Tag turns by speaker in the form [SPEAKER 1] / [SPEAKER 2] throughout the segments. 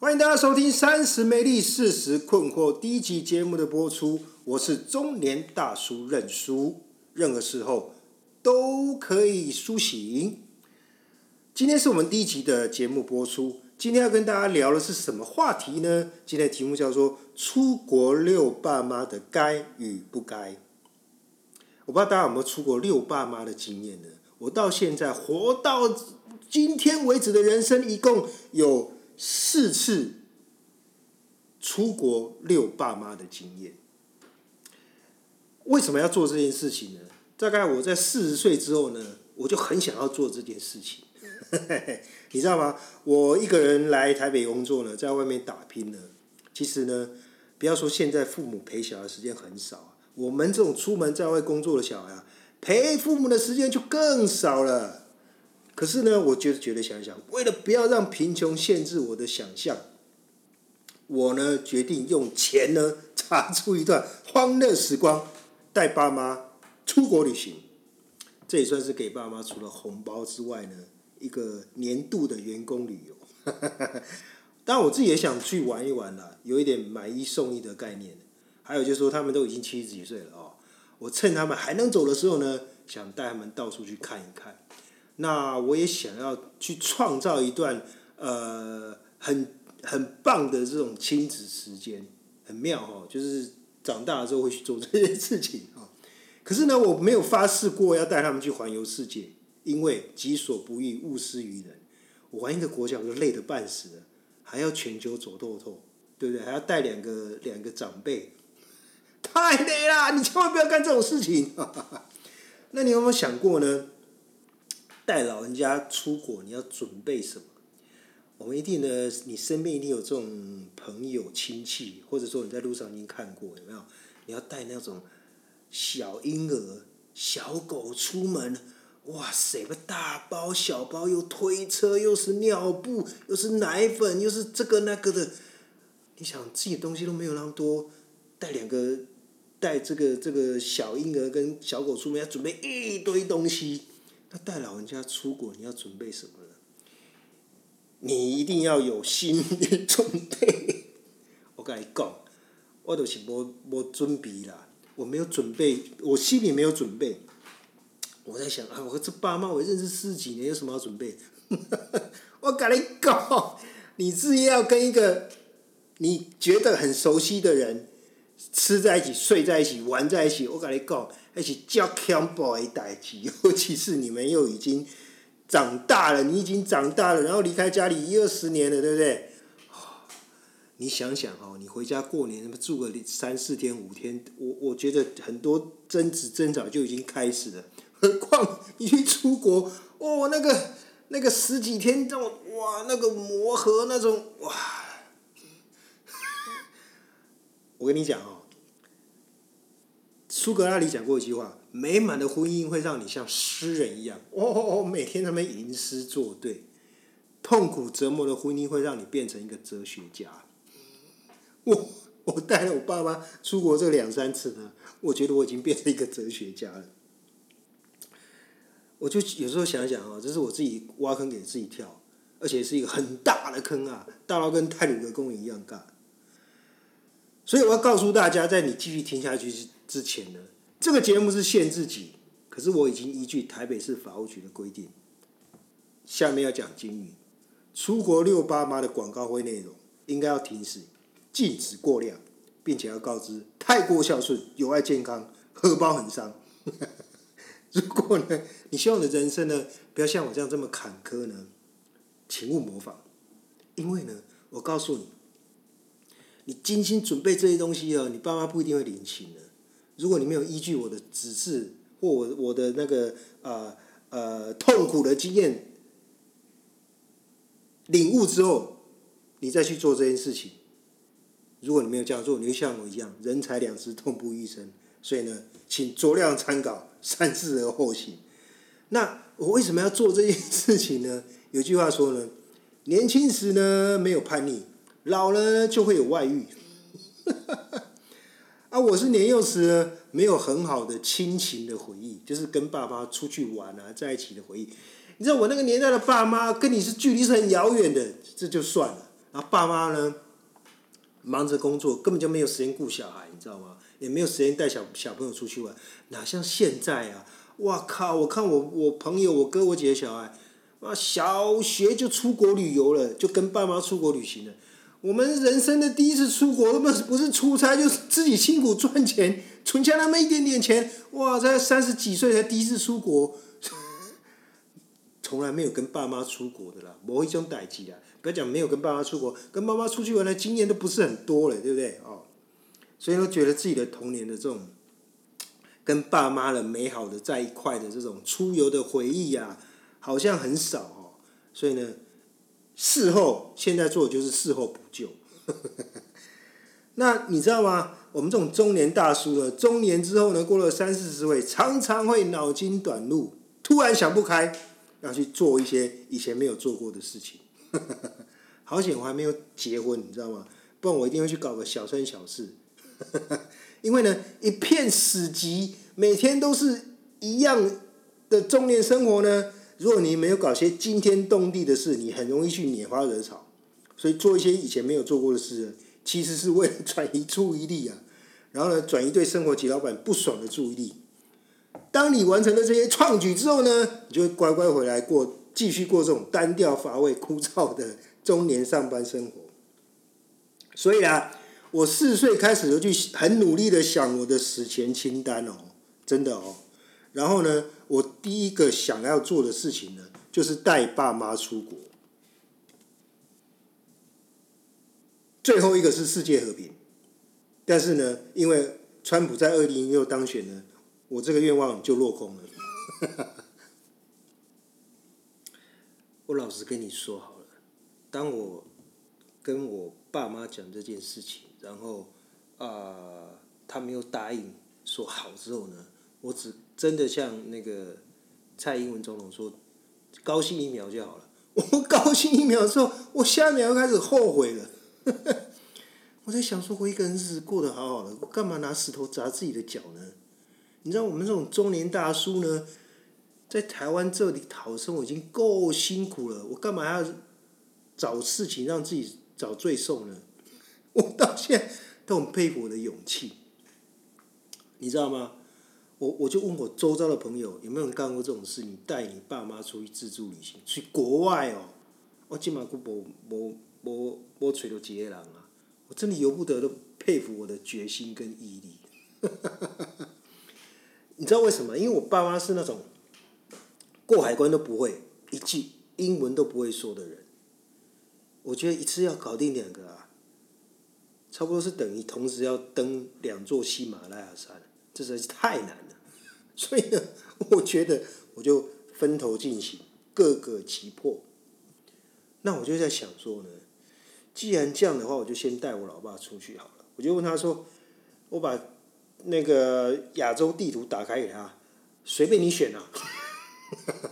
[SPEAKER 1] 欢迎大家收听《三十美丽四十困惑》第一集节目的播出。我是中年大叔认输，任何时候都可以苏醒。今天是我们第一集的节目播出。今天要跟大家聊的是什么话题呢？今天的题目叫做“出国遛爸妈的该与不该”。我不知道大家有没有出国遛爸妈的经验呢？我到现在活到今天为止的人生，一共有四次出国遛爸妈的经验。为什么要做这件事情呢？大概我在四十岁之后呢，我就很想要做这件事情。你知道吗？我一个人来台北工作呢，在外面打拼呢。其实呢，不要说现在父母陪小孩时间很少，我们这种出门在外工作的小孩啊，陪父母的时间就更少了。可是呢，我就觉得想想，为了不要让贫穷限制我的想象，我呢决定用钱呢查出一段欢乐时光。带爸妈出国旅行，这也算是给爸妈除了红包之外呢，一个年度的员工旅游。当然，我自己也想去玩一玩啦，有一点买一送一的概念。还有就是说，他们都已经七十几岁了哦，我趁他们还能走的时候呢，想带他们到处去看一看。那我也想要去创造一段呃很很棒的这种亲子时间，很妙哦，就是。长大了之后会去做这件事情啊，可是呢，我没有发誓过要带他们去环游世界，因为己所不欲，勿施于人。我玩一个国家我就累得半死了，还要全球走透透，对不对？还要带两个两个长辈，太累了！你千万不要干这种事情。那你有没有想过呢？带老人家出国，你要准备什么？我们一定呢，你身边一定有这种朋友亲戚，或者说你在路上已经看过，有没有？你要带那种小婴儿、小狗出门，哇塞，个大包小包，又推车，又是尿布，又是奶粉，又是这个那个的。你想自己东西都没有那么多，带两个，带这个这个小婴儿跟小狗出门要准备一堆东西，那带老人家出国你要准备什么呢？你一定要有心理准备。我跟你讲，我就是无无准备啦，我没有准备，我心里没有准备。我在想啊，我这爸妈我认识十几年，有什么要准备？我跟你讲，你是要跟一个你觉得很熟悉的人吃在一起、睡在一起、玩在一起。我跟你讲，那是较恐怖的代志，尤其是你们又已经。长大了，你已经长大了，然后离开家里一二十年了，对不对？你想想哦，你回家过年，住个三四天、五天，我我觉得很多争执、争吵就已经开始了。何况你去出国，哦，那个那个十几天，那种哇，那个磨合那种哇，我跟你讲哦，苏格拉底讲过一句话。美满的婚姻会让你像诗人一样，哦哦哦，每天他们吟诗作对；痛苦折磨的婚姻会让你变成一个哲学家。我我带了我爸妈出国这两三次呢，我觉得我已经变成一个哲学家了。我就有时候想想啊，这是我自己挖坑给自己跳，而且是一个很大的坑啊，大到跟泰鲁格公园一样大。所以我要告诉大家，在你继续听下去之前呢。这个节目是限制级，可是我已经依据台北市法务局的规定，下面要讲金鱼出国六爸妈的广告会内容应该要停止，禁止过量，并且要告知太过孝顺有碍健康，荷包很伤。如果呢，你希望你的人生呢不要像我这样这么坎坷呢，请勿模仿，因为呢，我告诉你，你精心准备这些东西哦，你爸妈不一定会领情的。如果你没有依据我的指示或我我的那个呃呃痛苦的经验领悟之后，你再去做这件事情，如果你没有这样做，你会像我一样人财两失，痛不欲生。所以呢，请酌量参考，三思而后行。那我为什么要做这件事情呢？有句话说呢，年轻时呢没有叛逆，老了就会有外遇。啊，我是年幼时没有很好的亲情的回忆，就是跟爸妈出去玩啊，在一起的回忆。你知道我那个年代的爸妈跟你是距离是很遥远的，这就算了。然后爸妈呢，忙着工作，根本就没有时间顾小孩，你知道吗？也没有时间带小小朋友出去玩，哪像现在啊！哇靠！我看我我朋友我哥我姐的小孩，啊，小学就出国旅游了，就跟爸妈出国旅行了。我们人生的第一次出国，不是不是出差，就是自己辛苦赚钱，存下那么一点点钱，哇！才三十几岁才第一次出国，从来没有跟爸妈出国的啦，某一种代际啦。不要讲没有跟爸妈出国，跟妈妈出去玩的经验都不是很多了，对不对？哦，所以都觉得自己的童年的这种跟爸妈的美好的在一块的这种出游的回忆呀，好像很少哦。所以呢。事后，现在做的就是事后补救。那你知道吗？我们这种中年大叔呢，中年之后呢，过了三四十岁，常常会脑筋短路，突然想不开，要去做一些以前没有做过的事情。好险我还没有结婚，你知道吗？不然我一定会去搞个小三小四。因为呢，一片死寂，每天都是一样的中年生活呢。如果你没有搞些惊天动地的事，你很容易去拈花惹草。所以做一些以前没有做过的事，其实是为了转移注意力啊。然后呢，转移对生活及老板不爽的注意力。当你完成了这些创举之后呢，你就会乖乖回来过，继续过这种单调乏味、枯燥的中年上班生活。所以啊，我四岁开始就去很努力的想我的死前清单哦，真的哦。然后呢？我第一个想要做的事情呢，就是带爸妈出国。最后一个是世界和平，但是呢，因为川普在二零一六当选呢，我这个愿望就落空了。我老实跟你说好了，当我跟我爸妈讲这件事情，然后啊，他没有答应说好之后呢，我只。真的像那个蔡英文总统说，高兴一秒就好了。我高兴一秒之后，我下一秒又开始后悔了。我在想说，我一个人日子过得好好的，我干嘛拿石头砸自己的脚呢？你知道我们这种中年大叔呢，在台湾这里讨生活已经够辛苦了，我干嘛要找事情让自己找罪受呢？我到现在都很佩服我的勇气，你知道吗？我我就问我周遭的朋友有没有人干过这种事？你带你爸妈出去自助旅行，去国外哦，我今嘛都无无无无找到一个人啊！我真的由不得的佩服我的决心跟毅力。你知道为什么？因为我爸妈是那种过海关都不会，一句英文都不会说的人。我觉得一次要搞定两个啊，差不多是等于同时要登两座喜马拉雅山，这实在是太难。所以呢，我觉得我就分头进行，各个击破。那我就在想说呢，既然这样的话，我就先带我老爸出去好了。我就问他说：“我把那个亚洲地图打开给他，随便你选啊。”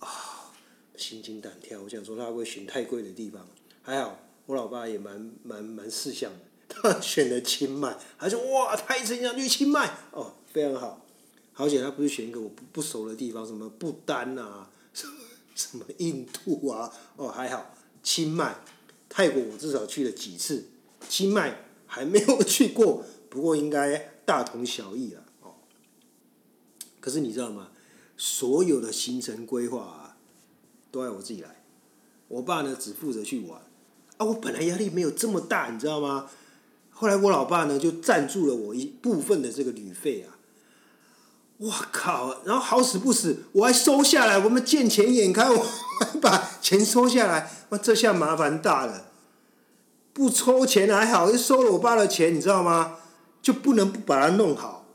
[SPEAKER 1] 啊，心惊胆跳。我想说他会选太贵的地方，还好我老爸也蛮蛮蛮识相的，他选了清迈，他说：“哇，太沉想去清迈哦，非常好。”好险，他不是选一个我不不熟的地方，什么不丹啊，什么什么印度啊，哦还好，清迈、泰国我至少去了几次，清迈还没有去过，不过应该大同小异了哦。可是你知道吗？所有的行程规划啊，都要我自己来，我爸呢只负责去玩，啊，我本来压力没有这么大，你知道吗？后来我老爸呢就赞助了我一部分的这个旅费啊。我靠！然后好死不死，我还收下来。我们见钱眼开，我还把钱收下来。哇，这下麻烦大了。不抽钱还好，就收了我爸的钱，你知道吗？就不能不把它弄好。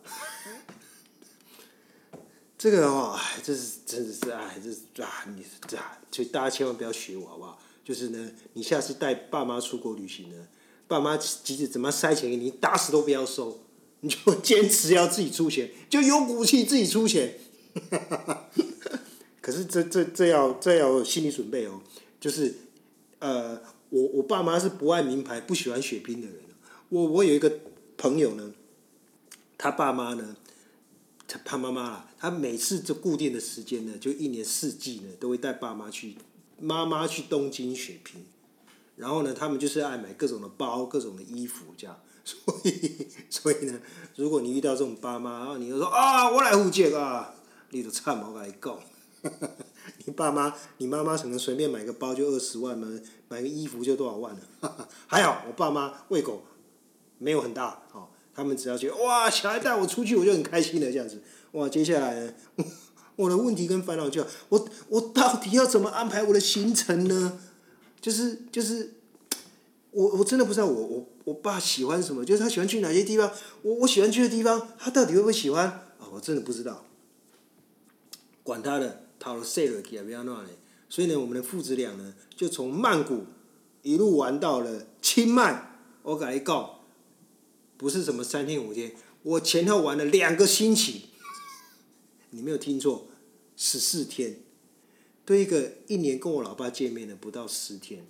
[SPEAKER 1] 这个哦，这是真的是哎，这是啊，你这啊，所以大家千万不要学我，好不好？就是呢，你下次带爸妈出国旅行呢，爸妈即使怎么塞钱给你，打死都不要收。你就坚持要自己出钱，就有骨气自己出钱。可是这这这要这要心理准备哦，就是呃，我我爸妈是不爱名牌、不喜欢血拼的人。我我有一个朋友呢，他爸妈呢，他他妈妈啊，他每次就固定的时间呢，就一年四季呢，都会带爸妈去妈妈去东京血拼。然后呢，他们就是爱买各种的包、各种的衣服这样。所以，所以呢，如果你遇到这种爸妈，然后你就说啊，我来负责啊，你就惨我跟你讲。你爸妈、你妈妈可能随便买个包就二十万嘛，买个衣服就多少万了。还好我爸妈胃口没有很大，哦，他们只要觉得哇，小孩带我出去我就很开心的这样子。哇，接下来呢，我的问题跟烦恼就，我我到底要怎么安排我的行程呢？就是就是，我我真的不知道我我我爸喜欢什么，就是他喜欢去哪些地方，我我喜欢去的地方，他到底会不会喜欢啊？我真的不知道。管他的。跑了塞了去也不要乱嘞，所以呢，我们的父子俩呢，就从曼谷一路玩到了清迈。我跟你讲，不是什么三天五天，我前后玩了两个星期。你没有听错，十四天。对一个一年跟我老爸见面的不到十天，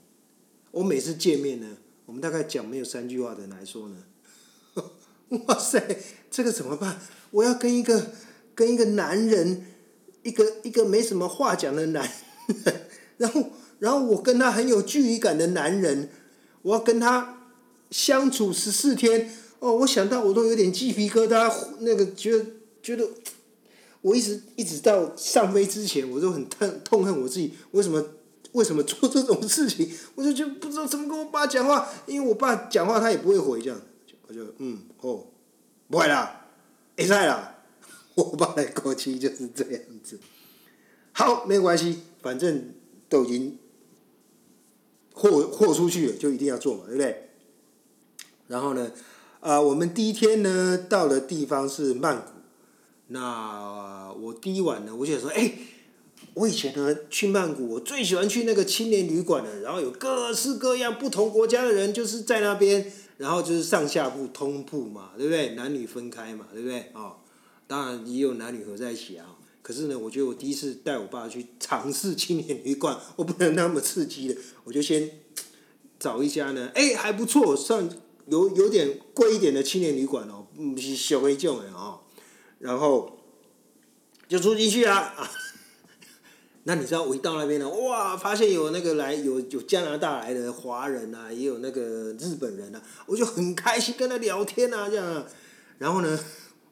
[SPEAKER 1] 我每次见面呢，我们大概讲没有三句话的来说呢，哇塞，这个怎么办？我要跟一个跟一个男人。一个一个没什么话讲的男人，然后然后我跟他很有距离感的男人，我要跟他相处十四天，哦，我想到我都有点鸡皮疙瘩，那个觉得觉得，我一直一直到上飞之前，我都很痛痛恨我自己，为什么为什么做这种事情？我就就不知道怎么跟我爸讲话，因为我爸讲话他也不会回，这样，我就嗯哦，不会啦，会使啦。我爸的过去就是这样子，好，没关系，反正都已经豁豁出去了，就一定要做嘛，对不对？然后呢，啊，我们第一天呢到的地方是曼谷，那我第一晚呢，我就想说，哎，我以前呢去曼谷，我最喜欢去那个青年旅馆了，然后有各式各样不同国家的人，就是在那边，然后就是上下铺通铺嘛，对不对？男女分开嘛，对不对？哦。当然也有男女合在一起啊，可是呢，我觉得我第一次带我爸去尝试青年旅馆，我不能那么刺激的，我就先找一家呢，哎还不错，算有有点贵一点的青年旅馆哦，不是小微种的哦，然后就住进去啊，那你知道我一到那边呢，哇，发现有那个来有有加拿大来的华人啊，也有那个日本人啊，我就很开心跟他聊天啊，这样，啊然后呢，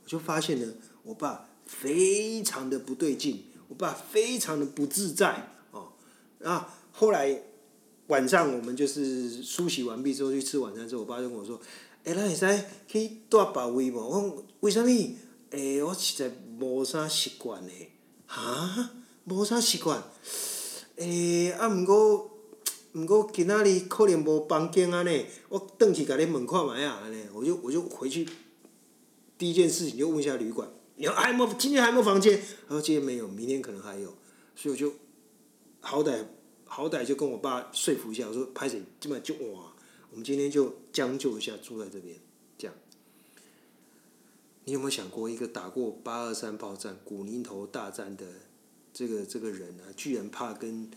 [SPEAKER 1] 我就发现呢。我爸非常的不对劲，我爸非常的不自在哦。啊，后来晚上我们就是梳洗完毕之后去吃晚餐之后，我爸就跟我说：“哎，咱会使去住别位无？”我讲：“为什么？诶，我实在无啥习惯嘞。”哈，无啥习惯。诶，啊，毋过毋过今仔日可能无房间安尼，我转去甲你问看觅啊，安尼，我就我就回去，第一件事情就问一下旅馆。有还没今天还没房间，他说今天没有，明天可能还有，所以我就好歹好歹就跟我爸说服一下，我说拍谁基本就哇，我们今天就将就一下住在这边，这样。你有没有想过，一个打过八二三炮战、古宁头大战的这个这个人啊，居然怕跟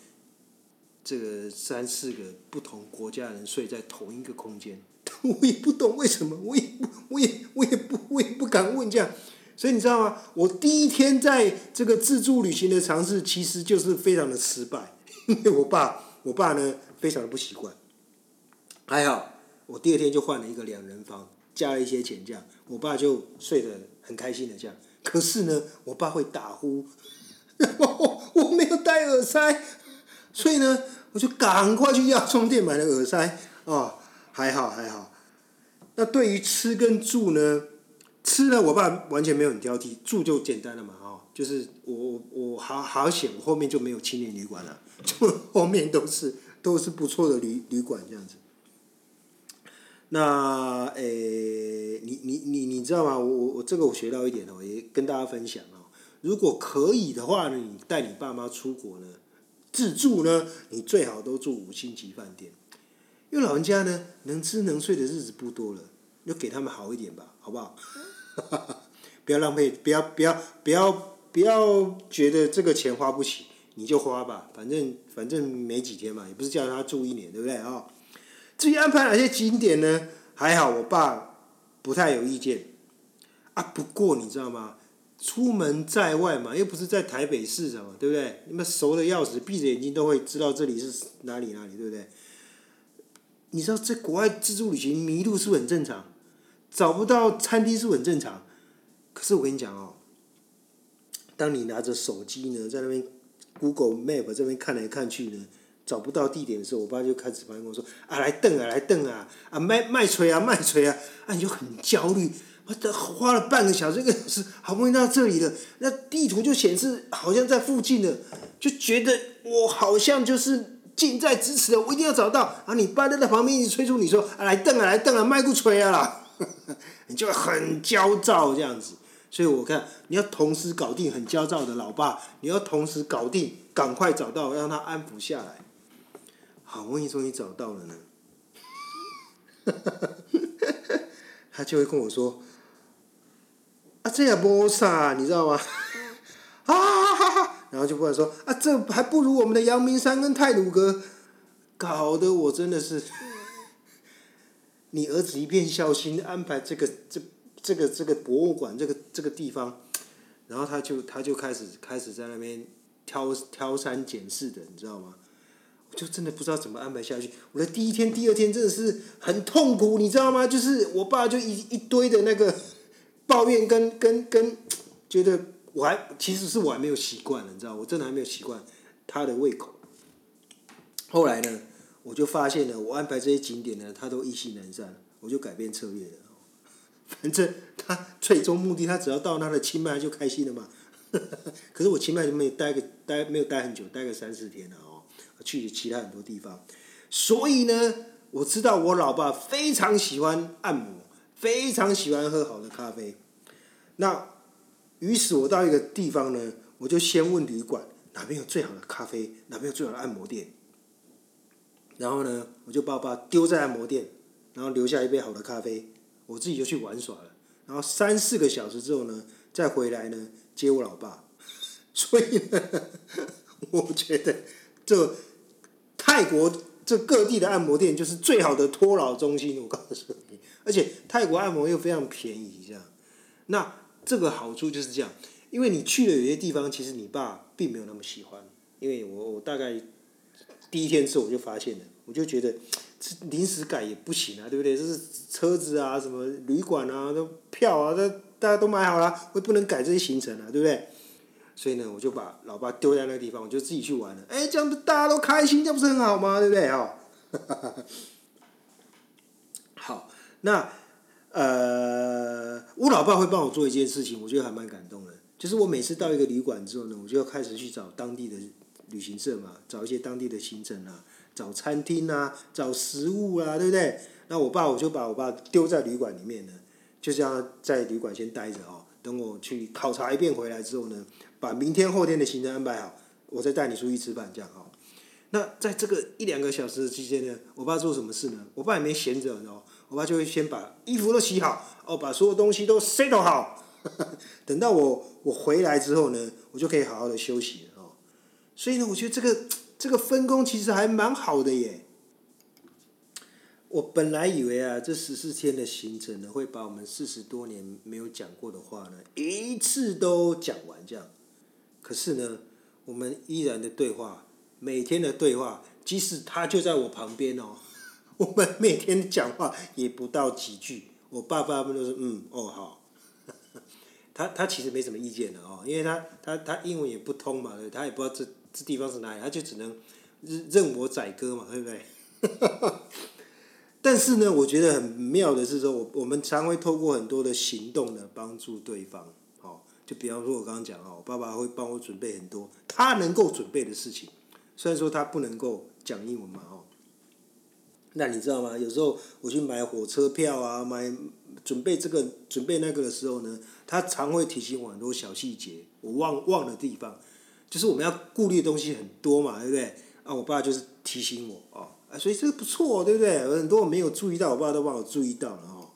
[SPEAKER 1] 这个三四个不同国家人睡在同一个空间？我也不懂为什么，我也不，我也我也不我也不敢问这样。所以你知道吗？我第一天在这个自助旅行的尝试，其实就是非常的失败，因为我爸，我爸呢非常的不习惯。还好，我第二天就换了一个两人房，加了一些钱，这样我爸就睡得很开心的这样。可是呢，我爸会打呼，然后我没有带耳塞，所以呢，我就赶快去药妆店买了耳塞。哦，还好还好。那对于吃跟住呢？吃呢，我爸完全没有很挑剔，住就简单了嘛，哦，就是我我我好好险，我后面就没有青年旅馆了，就后面都是都是不错的旅旅馆这样子。那诶，你你你你知道吗？我我我这个我学到一点哦，也跟大家分享哦。如果可以的话呢，你带你爸妈出国呢，自助呢，你最好都住五星级饭店，因为老人家呢，能吃能睡的日子不多了，就给他们好一点吧，好不好？不要浪费，不要不要不要不要觉得这个钱花不起，你就花吧，反正反正没几天嘛，也不是叫他住一年，对不对啊？至于安排哪些景点呢？还好我爸不太有意见啊。不过你知道吗？出门在外嘛，又不是在台北市嘛，对不对？你们熟的要死，闭着眼睛都会知道这里是哪里哪里，对不对？你知道在国外自助旅行迷路是不是很正常？找不到餐厅是不是很正常？可是我跟你讲哦，当你拿着手机呢，在那边 Google Map 这边看来看去呢，找不到地点的时候，我爸就开始反跟我说：“啊，来瞪啊，来瞪啊，啊卖卖锤啊，卖锤啊！”啊，你就很焦虑。我等花了半个小时，一个小时，好不容易到这里了，那地图就显示好像在附近了，就觉得我好像就是近在咫尺的，我一定要找到。啊，你爸就在旁边一直催促你说：“啊，来瞪啊，来瞪啊，卖不锤啊啦！” 你就很焦躁这样子。所以我看你要同时搞定很焦躁的老爸，你要同时搞定赶快找到让他安抚下来。好不容易终于找到了呢，他就会跟我说：“啊，这也没啥，你知道吗？”啊哈哈哈！然后就过来说：“啊，这还不如我们的阳明山跟泰鲁阁。”搞得我真的是，你儿子一片孝心，安排这个这。这个这个博物馆这个这个地方，然后他就他就开始开始在那边挑挑三拣四的，你知道吗？我就真的不知道怎么安排下去。我的第一天、第二天真的是很痛苦，你知道吗？就是我爸就一一堆的那个抱怨跟跟跟，觉得我还其实是我还没有习惯你知道，我真的还没有习惯他的胃口。后来呢，我就发现了，我安排这些景点呢，他都意兴阑珊，我就改变策略了。反正他最终目的，他只要到他的清迈就开心了嘛。可是我清迈就没有待个待没有待很久，待个三四天了哦。去其他很多地方，所以呢，我知道我老爸非常喜欢按摩，非常喜欢喝好的咖啡。那于是我到一个地方呢，我就先问旅馆哪边有最好的咖啡，哪边有最好的按摩店。然后呢，我就把我爸丢在按摩店，然后留下一杯好的咖啡。我自己就去玩耍了，然后三四个小时之后呢，再回来呢接我老爸。所以呢，我觉得这泰国这各地的按摩店就是最好的托老中心。我告诉你，而且泰国按摩又非常便宜，这样。那这个好处就是这样，因为你去了有些地方，其实你爸并没有那么喜欢。因为我我大概第一天之后我就发现了，我就觉得。临时改也不行啊，对不对？这是车子啊，什么旅馆啊，都票啊，都大家都买好了，我也不能改这些行程啊，对不对？所以呢，我就把老爸丢在那个地方，我就自己去玩了。哎，这样大家都开心，这不是很好吗？对不对？哦，好，那呃，我老爸会帮我做一件事情，我觉得还蛮感动的。就是我每次到一个旅馆之后呢，我就要开始去找当地的旅行社嘛，找一些当地的行程啊。找餐厅啊，找食物啊，对不对？那我爸我就把我爸丢在旅馆里面呢，就这样在旅馆先待着哦。等我去考察一遍回来之后呢，把明天后天的行程安排好，我再带你出去吃饭，这样哦。那在这个一两个小时的期间呢，我爸做什么事呢？我爸也没闲着哦，我爸就会先把衣服都洗好，哦，把所有东西都 settle 好，等到我我回来之后呢，我就可以好好的休息了哦。所以呢，我觉得这个。这个分工其实还蛮好的耶。我本来以为啊，这十四天的行程呢，会把我们四十多年没有讲过的话呢，一次都讲完这样。可是呢，我们依然的对话，每天的对话，即使他就在我旁边哦，我们每天讲话也不到几句。我爸爸他们都是嗯哦好，他他其实没什么意见的哦，因为他他他英文也不通嘛，他也不知道这。这地方是哪里？他就只能任任我宰割嘛，对不对？但是呢，我觉得很妙的是说，我我们常会透过很多的行动呢，帮助对方。好，就比方说，我刚刚讲哦，爸爸会帮我准备很多他能够准备的事情，虽然说他不能够讲英文嘛，哦。那你知道吗？有时候我去买火车票啊，买准备这个准备那个的时候呢，他常会提醒我很多小细节，我忘忘的地方。就是我们要顾虑的东西很多嘛，对不对？啊，我爸就是提醒我哦，啊，所以这个不错，对不对？很多我没有注意到，我爸都帮我注意到了哦。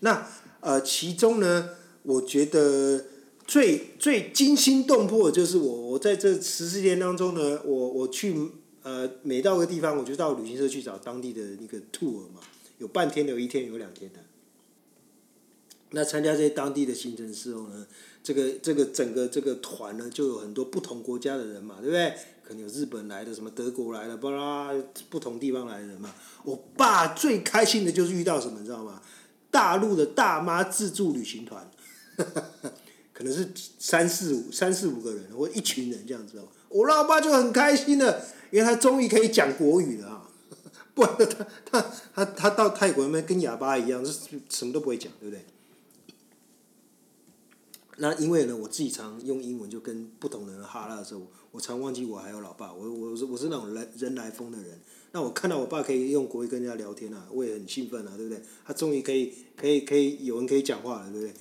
[SPEAKER 1] 那呃，其中呢，我觉得最最惊心动魄的就是我，我在这十四天当中呢，我我去呃每到个地方，我就到旅行社去找当地的那个 tour 嘛，有半天的，有一天，有两天的。那参加这些当地的行程时候呢？这个这个整个这个团呢，就有很多不同国家的人嘛，对不对？可能有日本来的，什么德国来的，巴拉不同地方来的人嘛。我爸最开心的就是遇到什么，你知道吗？大陆的大妈自助旅行团，可能是三四五三四五个人或一群人这样子哦。我老爸就很开心了，因为他终于可以讲国语了啊！不然他他他他到泰国那边跟哑巴一样，是什么都不会讲，对不对？那因为呢，我自己常用英文就跟不同的人哈拉的时候，我常忘记我还有老爸，我我我是那种人人来疯的人。那我看到我爸可以用国语跟人家聊天啊，我也很兴奋啊，对不对？他终于可以可以可以有人可以讲话了，对不对？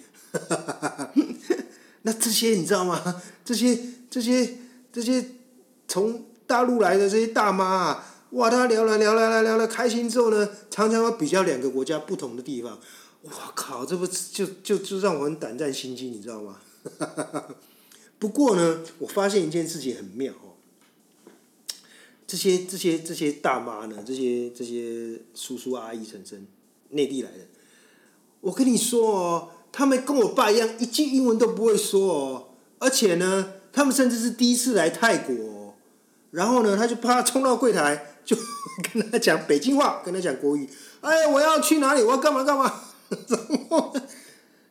[SPEAKER 1] 那这些你知道吗？这些这些这些从大陆来的这些大妈啊，哇，他聊了聊了聊聊了开心之后呢，常常要比较两个国家不同的地方。哇靠！这不就就就让我很胆战心惊，你知道吗？不过呢，我发现一件事情很妙哦。这些这些这些大妈呢，这些这些叔叔阿姨、婶婶，内地来的，我跟你说哦，他们跟我爸一样，一句英文都不会说哦。而且呢，他们甚至是第一次来泰国，然后呢，他就啪冲到柜台，就跟他讲北京话，跟他讲国语。哎，我要去哪里？我要干嘛干嘛？然后，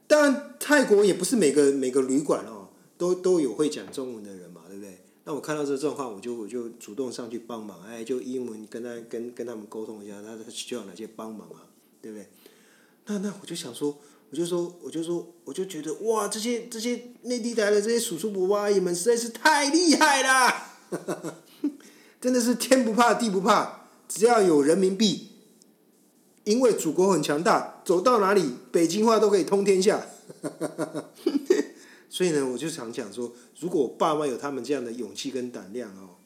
[SPEAKER 1] 当然，泰国也不是每个每个旅馆哦，都都有会讲中文的人嘛，对不对？那我看到这状况，我就我就主动上去帮忙，哎，就英文跟他跟跟他们沟通一下，他需要哪些帮忙啊，对不对？那那我就想说，我就说，我就说，我就觉得哇，这些这些内地来的这些叔叔伯伯阿姨们实在是太厉害了，真的是天不怕地不怕，只要有人民币。因为祖国很强大，走到哪里北京话都可以通天下。所以呢，我就常讲说，如果我爸妈有他们这样的勇气跟胆量哦，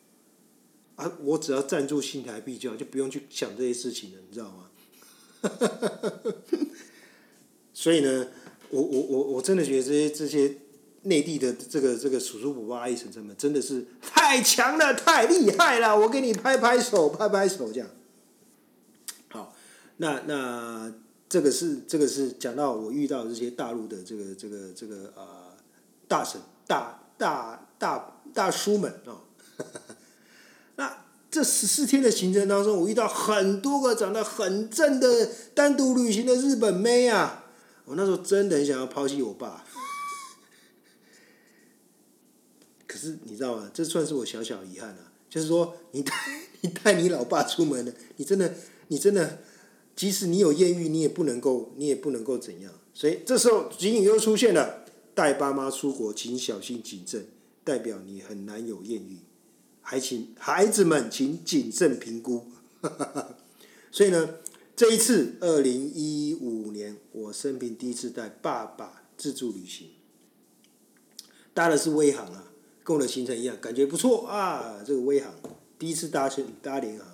[SPEAKER 1] 啊，我只要站住新台币就好，就不用去想这些事情了，你知道吗？所以呢，我我我我真的觉得这些这些内地的这个这个叔叔伯伯阿姨婶婶们真的是太强了，太厉害了，我给你拍拍手，拍拍手这样。好那那这个是这个是讲到我遇到这些大陆的这个这个这个啊大神大大大大叔们啊，那这十四天的行程当中，我遇到很多个长得很正的单独旅行的日本妹啊，我那时候真的很想要抛弃我爸，可是你知道吗？这算是我小小遗憾啊，就是说你带你带你老爸出门了，你真的你真的。即使你有艳遇，你也不能够，你也不能够怎样。所以这时候警语又出现了：带爸妈出国，请小心谨慎，代表你很难有艳遇。还请孩子们请谨慎评估。所以呢，这一次二零一五年，我生平第一次带爸爸自助旅行，搭的是威航啊，跟我的行程一样，感觉不错啊。这个威航第一次搭去搭联航，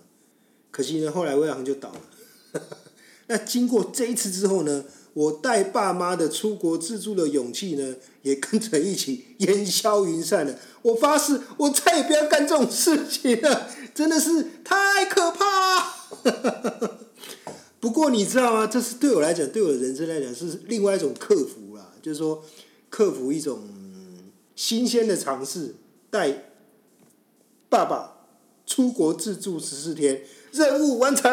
[SPEAKER 1] 可惜呢，后来威航就倒了。那经过这一次之后呢，我带爸妈的出国自助的勇气呢，也跟着一起烟消云散了。我发誓，我再也不要干这种事情了，真的是太可怕。不过你知道吗？这是对我来讲，对我的人生来讲，是另外一种克服啦。就是说，克服一种新鲜的尝试，带爸爸出国自助十四天。任务完成。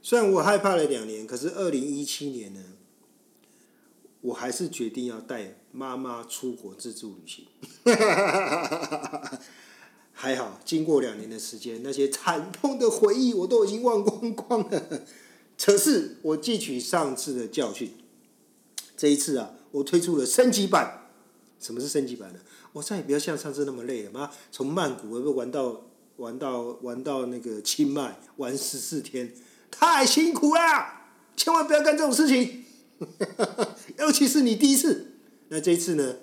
[SPEAKER 1] 虽然我害怕了两年，可是二零一七年呢，我还是决定要带妈妈出国自助旅行。还好，经过两年的时间，那些惨痛的回忆我都已经忘光光了。可是我汲取上次的教训，这一次啊，我推出了升级版。什么是升级版呢？我再也不要像上次那么累了妈，从曼谷会不会玩到？玩到玩到那个清迈，玩十四天，太辛苦啦！千万不要干这种事情，尤其是你第一次。那这一次呢？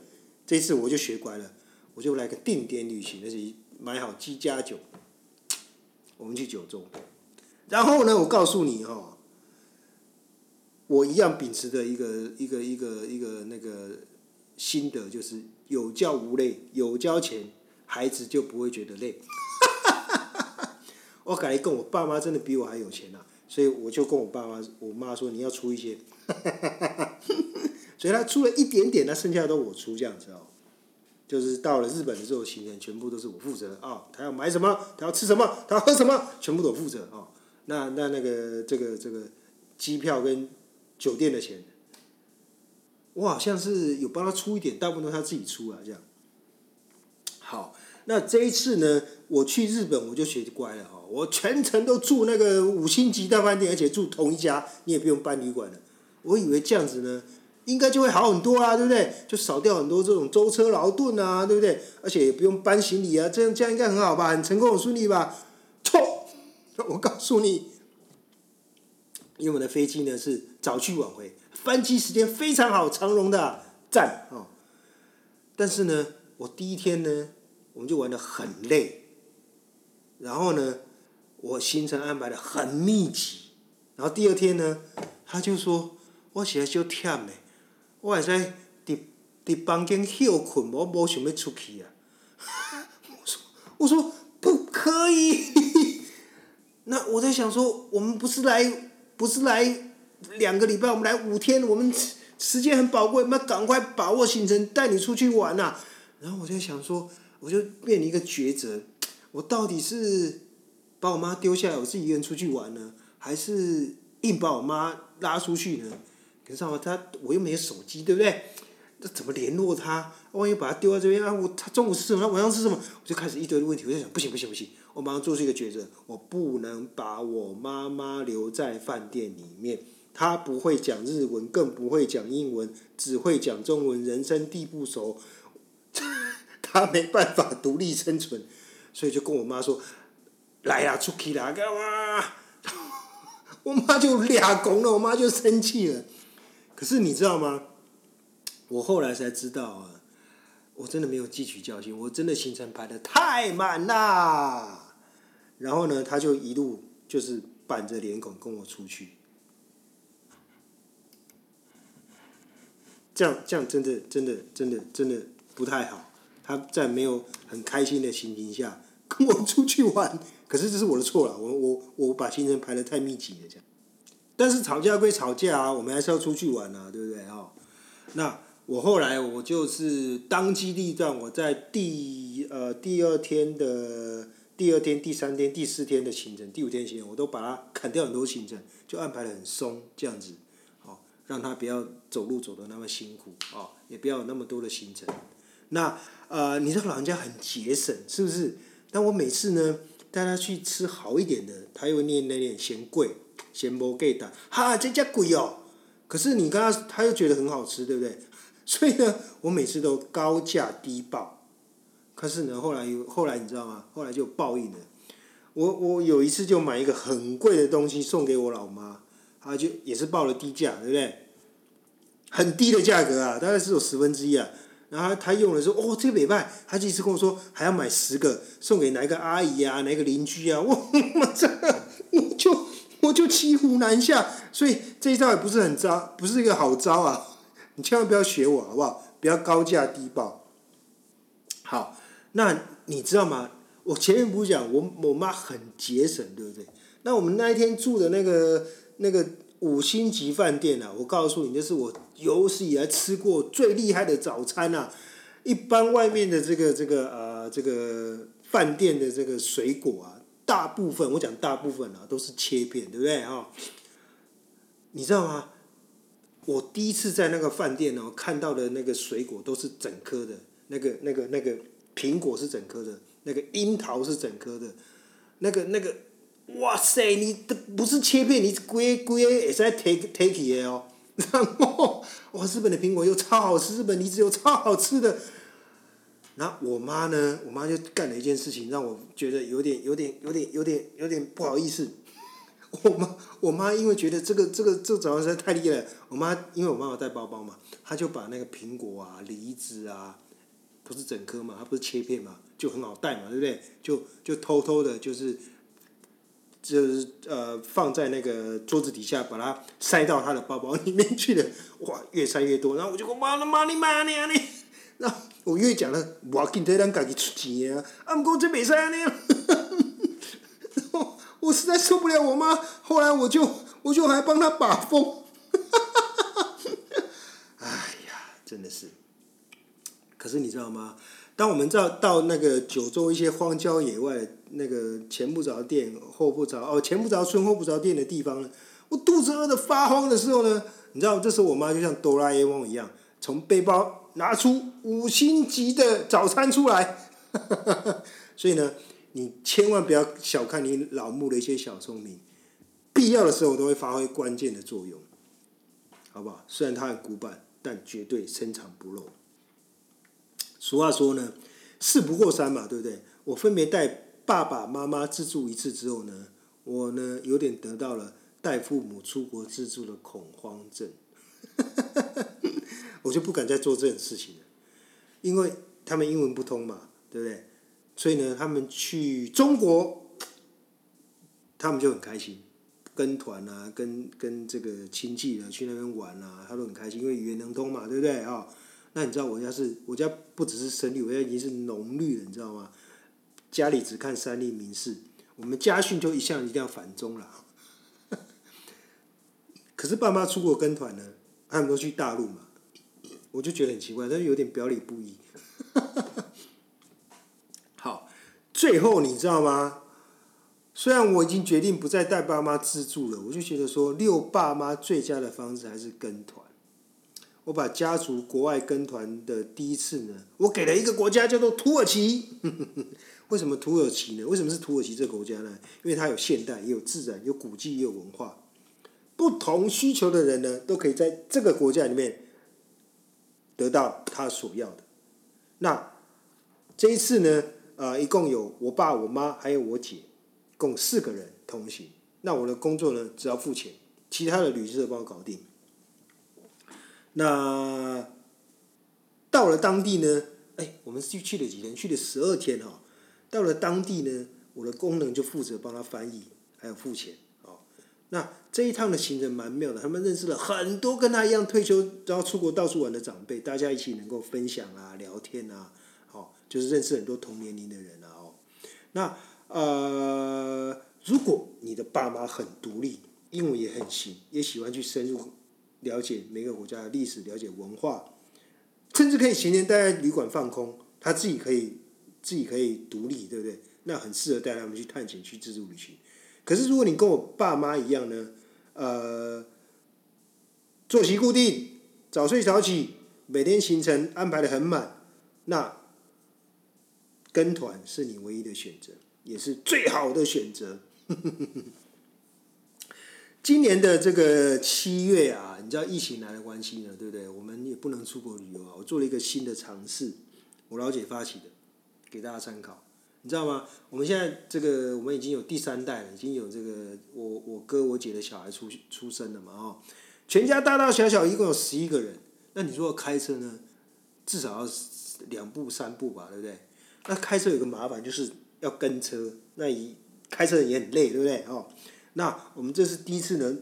[SPEAKER 1] 这一次我就学乖了，我就来个定点旅行，而且买好鸡加酒，我们去九州。然后呢，我告诉你哈，我一样秉持的一个一个一个一个那个心得，就是有教无类，有交钱，孩子就不会觉得累。我感觉跟我爸妈真的比我还有钱呐，所以我就跟我爸妈、我妈说你要出一些，所以他出了一点点，那剩下的都我出这样子哦。就是到了日本的时候，行程全部都是我负责啊。他要买什么，他要吃什么，他要喝什么，全部都负责啊。那那那个这个这个机票跟酒店的钱，我好像是有帮他出一点，大部分都他自己出啊，这样。好，那这一次呢，我去日本我就学乖了哈，我全程都住那个五星级大饭店，而且住同一家，你也不用搬旅馆了。我以为这样子呢，应该就会好很多啊，对不对？就少掉很多这种舟车劳顿啊，对不对？而且也不用搬行李啊，这样这样应该很好吧，很成功很顺利吧？错，我告诉你，因为我的飞机呢是早去晚回，翻机时间非常好，长荣的赞哦。但是呢，我第一天呢，我们就玩的很累，然后呢，我行程安排的很密集，然后第二天呢，他就说。我是在小忝的，我会使伫伫房间休困，我无想要出去啊！我说我不可以，那我在想说，我们不是来不是来两个礼拜，我们来五天，我们时间很宝贵，我们要赶快把握行程，带你出去玩呐！然后我在想说，我就面临一个抉择，我到底是把我妈丢下来，我自己一个人出去玩呢，还是硬把我妈拉出去呢？可是啊，他我又没有手机，对不对？那怎么联络他？万一把他丢在这边啊，我他中午吃什么？晚上吃什么？我就开始一堆的问题。我就想，不行不行不行，我马上做出一个抉择，我不能把我妈妈留在饭店里面。她不会讲日文，更不会讲英文，只会讲中文，人生地不熟，她没办法独立生存，所以就跟我妈说：“来呀，出去啦，干嘛？” 我妈就俩拱了，我妈就生气了。可是你知道吗？我后来才知道啊，我真的没有汲取教训，我真的行程排的太满啦。然后呢，他就一路就是板着脸孔跟我出去，这样这样真的真的真的真的不太好。他在没有很开心的情形下跟我出去玩，可是这是我的错了，我我我把行程排的太密集了，这样。但是吵架归吵架啊，我们还是要出去玩啊，对不对哦？那我后来我就是当机立断，我在第呃第二天的第二天、第三天、第四天的行程，第五天行程，我都把它砍掉很多行程，就安排的很松，这样子，哦，让他不要走路走的那么辛苦，哦，也不要有那么多的行程。那呃，你这个老人家很节省，是不是？但我每次呢带他去吃好一点的，他又念那念嫌贵。嫌不给的，哈，这家贵哦。可是你跟他，他又觉得很好吃，对不对？所以呢，我每次都高价低报。可是呢，后来有后来你知道吗？后来就报应了。我我有一次就买一个很贵的东西送给我老妈，她就也是报了低价，对不对？很低的价格啊，大概是有十分之一啊。然后他用了说，哦，这个礼拜，他这次跟我说还要买十个，送给哪一个阿姨啊，哪一个邻居啊？我这我就。我就骑虎难下，所以这一招也不是很招，不是一个好招啊！你千万不要学我，好不好？不要高价低报。好，那你知道吗？我前面不是讲我我妈很节省，对不对？那我们那一天住的那个那个五星级饭店啊，我告诉你，这是我有史以来吃过最厉害的早餐啊！一般外面的这个这个呃这个饭店的这个水果啊。大部分我讲大部分啊，都是切片，对不对啊？你知道吗？我第一次在那个饭店哦看到的那个水果都是整颗的，那个那个那个苹果是整颗的，那个樱桃是整颗的，那个那个，哇塞！你的不是切片，你规规也是在 take take 的哦。然后哇，日本的苹果又超好吃，日本梨子又超好吃的。然后我妈呢，我妈就干了一件事情，让我觉得有点、有点、有点、有点、有点不好意思。我妈，我妈因为觉得这个、这个、这个早上实在太厉害了。我妈因为我妈妈带包包嘛，她就把那个苹果啊、梨子啊，不是整颗嘛，它不是切片嘛，就很好带嘛，对不对？就就偷偷的，就是就是呃，放在那个桌子底下，把它塞到她的包包里面去了。哇，越塞越多，然后我就讲妈的妈你妈你啊你，然后。我越讲了，我紧得咱家己出钱啊！啊，毋过这袂使安尼啊！我实在受不了我妈，后来我就我就还帮她把风。哎呀，真的是。可是你知道吗？当我们到到那个九州一些荒郊野外，那个前不着店后不着哦，前不着村后不着店的地方呢，我肚子饿得发慌的时候呢，你知道，这时候我妈就像哆啦 A 梦一样，从背包拿出五星级的早餐出来。所以呢，你千万不要小看你老木的一些小聪明，必要的时候都会发挥关键的作用，好不好？虽然它很古板，但绝对深藏不露。俗话说呢，事不过三嘛，对不对？我分别带爸爸妈妈自助一次之后呢，我呢有点得到了带父母出国自助的恐慌症，我就不敢再做这种事情了，因为他们英文不通嘛，对不对？所以呢，他们去中国，他们就很开心，跟团啊，跟跟这个亲戚呢去那边玩啊，他都很开心，因为语言能通嘛，对不对啊？那你知道我家是，我家不只是生绿，我家已经是浓绿了，你知道吗？家里只看三立名士，我们家训就一向一定要反中了。可是爸妈出国跟团呢，他们都去大陆嘛，我就觉得很奇怪，但是有点表里不一。好，最后你知道吗？虽然我已经决定不再带爸妈自助了，我就觉得说六爸妈最佳的方式还是跟团。我把家族国外跟团的第一次呢，我给了一个国家叫做土耳其。为什么土耳其呢？为什么是土耳其这个国家呢？因为它有现代，也有自然，有古迹，也有文化。不同需求的人呢，都可以在这个国家里面得到他所要的。那这一次呢，呃，一共有我爸、我妈还有我姐，共四个人同行。那我的工作呢，只要付钱，其他的旅社帮我搞定。那到了当地呢？哎，我们去去了几天？去了十二天哈。到了当地呢，我的功能就负责帮他翻译，还有付钱。那这一趟的行程蛮妙的，他们认识了很多跟他一样退休然后出国到处玩的长辈，大家一起能够分享啊、聊天啊，好，就是认识很多同年龄的人啊哦。那呃，如果你的爸妈很独立，英文也很行，也喜欢去深入。了解每个国家的历史，了解文化，甚至可以前天待在旅馆放空，他自己可以自己可以独立，对不对？那很适合带他们去探险、去自助旅行。可是如果你跟我爸妈一样呢？呃，作息固定，早睡早起，每天行程安排的很满，那跟团是你唯一的选择，也是最好的选择。今年的这个七月啊，你知道疫情来的关系呢，对不对？我们也不能出国旅游啊。我做了一个新的尝试，我老姐发起的，给大家参考。你知道吗？我们现在这个，我们已经有第三代了，已经有这个我我哥我姐的小孩出出生了嘛，哦，全家大大小小一共有十一个人。那你说开车呢，至少要两步三步吧，对不对？那开车有个麻烦，就是要跟车，那一开车也很累，对不对？哦。那我们这是第一次能，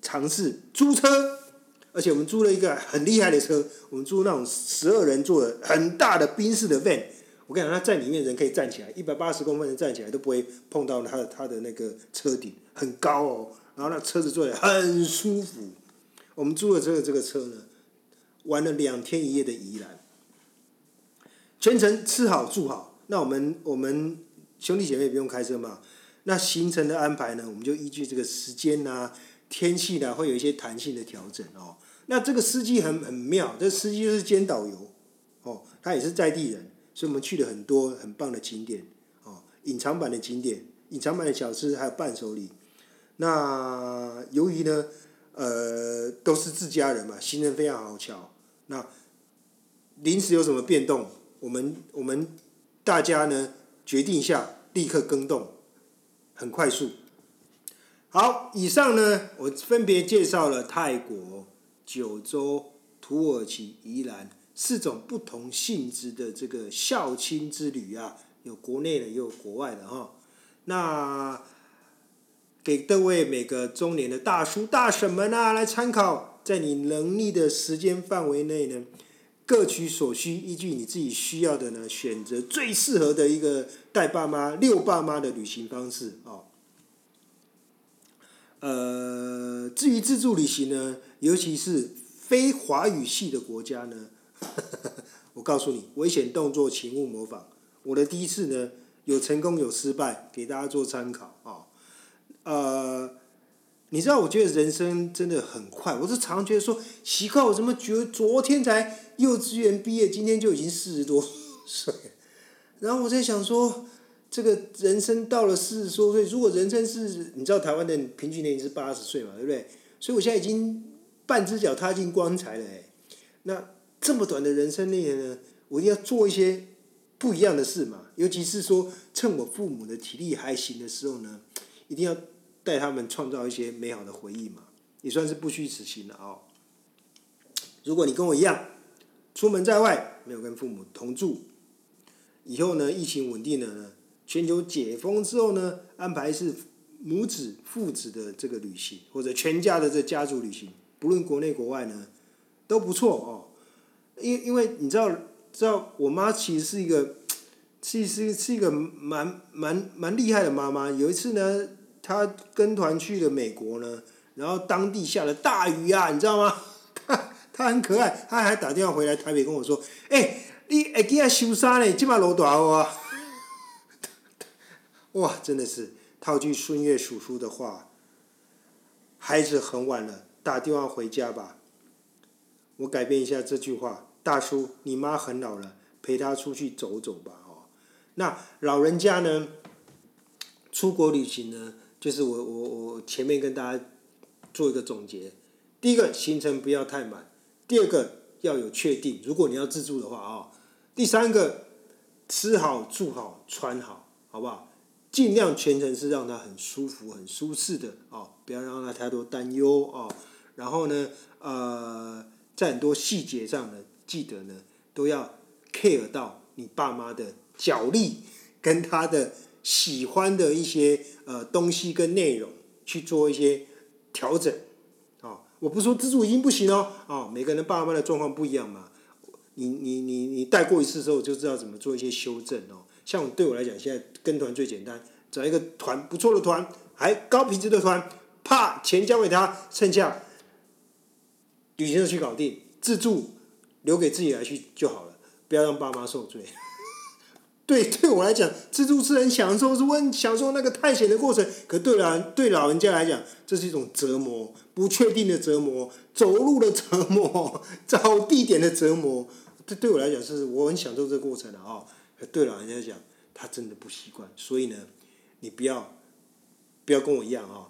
[SPEAKER 1] 尝试租车，而且我们租了一个很厉害的车，我们租那种十二人座的很大的宾士的 van，我跟你讲，他在里面人可以站起来，一百八十公分的站起来都不会碰到他的他的那个车顶，很高哦，然后那车子坐的很舒服。我们租了这个这个车呢，玩了两天一夜的宜兰，全程吃好住好。那我们我们兄弟姐妹不用开车嘛？那行程的安排呢？我们就依据这个时间呐、天气呢，会有一些弹性的调整哦。那这个司机很很妙，这司机是兼导游，哦，他也是在地人，所以我们去了很多很棒的景点，哦，隐藏版的景点、隐藏版的小吃还有伴手礼。那由于呢，呃，都是自家人嘛，行程非常好巧。那临时有什么变动，我们我们大家呢决定一下，立刻更动。很快速。好，以上呢，我分别介绍了泰国、九州、土耳其、宜兰四种不同性质的这个孝亲之旅啊，有国内的，也有国外的哈。那给各位每个中年的大叔大婶们啊，来参考，在你能力的时间范围内呢。各取所需，依据你自己需要的呢，选择最适合的一个带爸妈、遛爸妈的旅行方式哦。呃，至于自助旅行呢，尤其是非华语系的国家呢，我告诉你，危险动作请勿模仿。我的第一次呢，有成功有失败，给大家做参考啊。呃，你知道，我觉得人生真的很快。我是常觉得说，奇怪，我怎么觉得昨天才幼稚园毕业，今天就已经四十多岁？然后我在想说，这个人生到了四十多岁，如果人生是，你知道台湾的平均年龄是八十岁嘛，对不对？所以我现在已经半只脚踏进棺材了，哎，那。这么短的人生内呢，我一定要做一些不一样的事嘛。尤其是说，趁我父母的体力还行的时候呢，一定要带他们创造一些美好的回忆嘛。也算是不虚此行了哦。如果你跟我一样，出门在外没有跟父母同住，以后呢，疫情稳定了呢，全球解封之后呢，安排是母子、父子的这个旅行，或者全家的这家族旅行，不论国内国外呢，都不错哦。因因为你知道，知道我妈其实是一个，其实是一个蛮蛮蛮厉害的妈妈。有一次呢，她跟团去了美国呢，然后当地下了大雨啊，你知道吗？她她很可爱，她还打电话回来台北跟我说：“哎，你会记啊修衫嘞，即摆落大雨啊！” 哇，真的是套句孙悦叔叔的话：“孩子很晚了，打电话回家吧。”我改变一下这句话，大叔，你妈很老了，陪她出去走走吧，哦。那老人家呢？出国旅行呢，就是我我我前面跟大家做一个总结。第一个行程不要太满，第二个要有确定，如果你要自助的话啊。第三个吃好住好穿好，好不好？尽量全程是让他很舒服很舒适的哦，不要让他太多担忧哦。然后呢，呃。在很多细节上呢，记得呢都要 care 到你爸妈的脚力跟他的喜欢的一些呃东西跟内容去做一些调整啊！我不是说自助已经不行哦，啊，每个人爸妈的状况不一样嘛。你你你你带过一次之后就知道怎么做一些修正哦。像对我来讲，现在跟团最简单，找一个团不错的团，还高品质的团，啪钱交给他，剩下。旅行社去搞定，自助留给自己来去就好了，不要让爸妈受罪。对，对我来讲，自助是很享受，是很享受那个探险的过程。可对老对老人家来讲，这是一种折磨，不确定的折磨，走路的折磨，找地点的折磨。这对我来讲，是我很享受这个过程的啊。对老人家讲，他真的不习惯，所以呢，你不要不要跟我一样啊。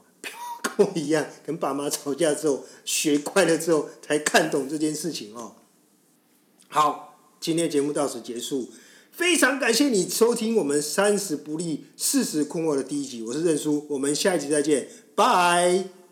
[SPEAKER 1] 跟我一样，跟爸妈吵架之后，学乖了之后，才看懂这件事情哦。好，今天节目到此结束，非常感谢你收听我们三十不立四十困惑的第一集，我是认叔，我们下一集再见，拜。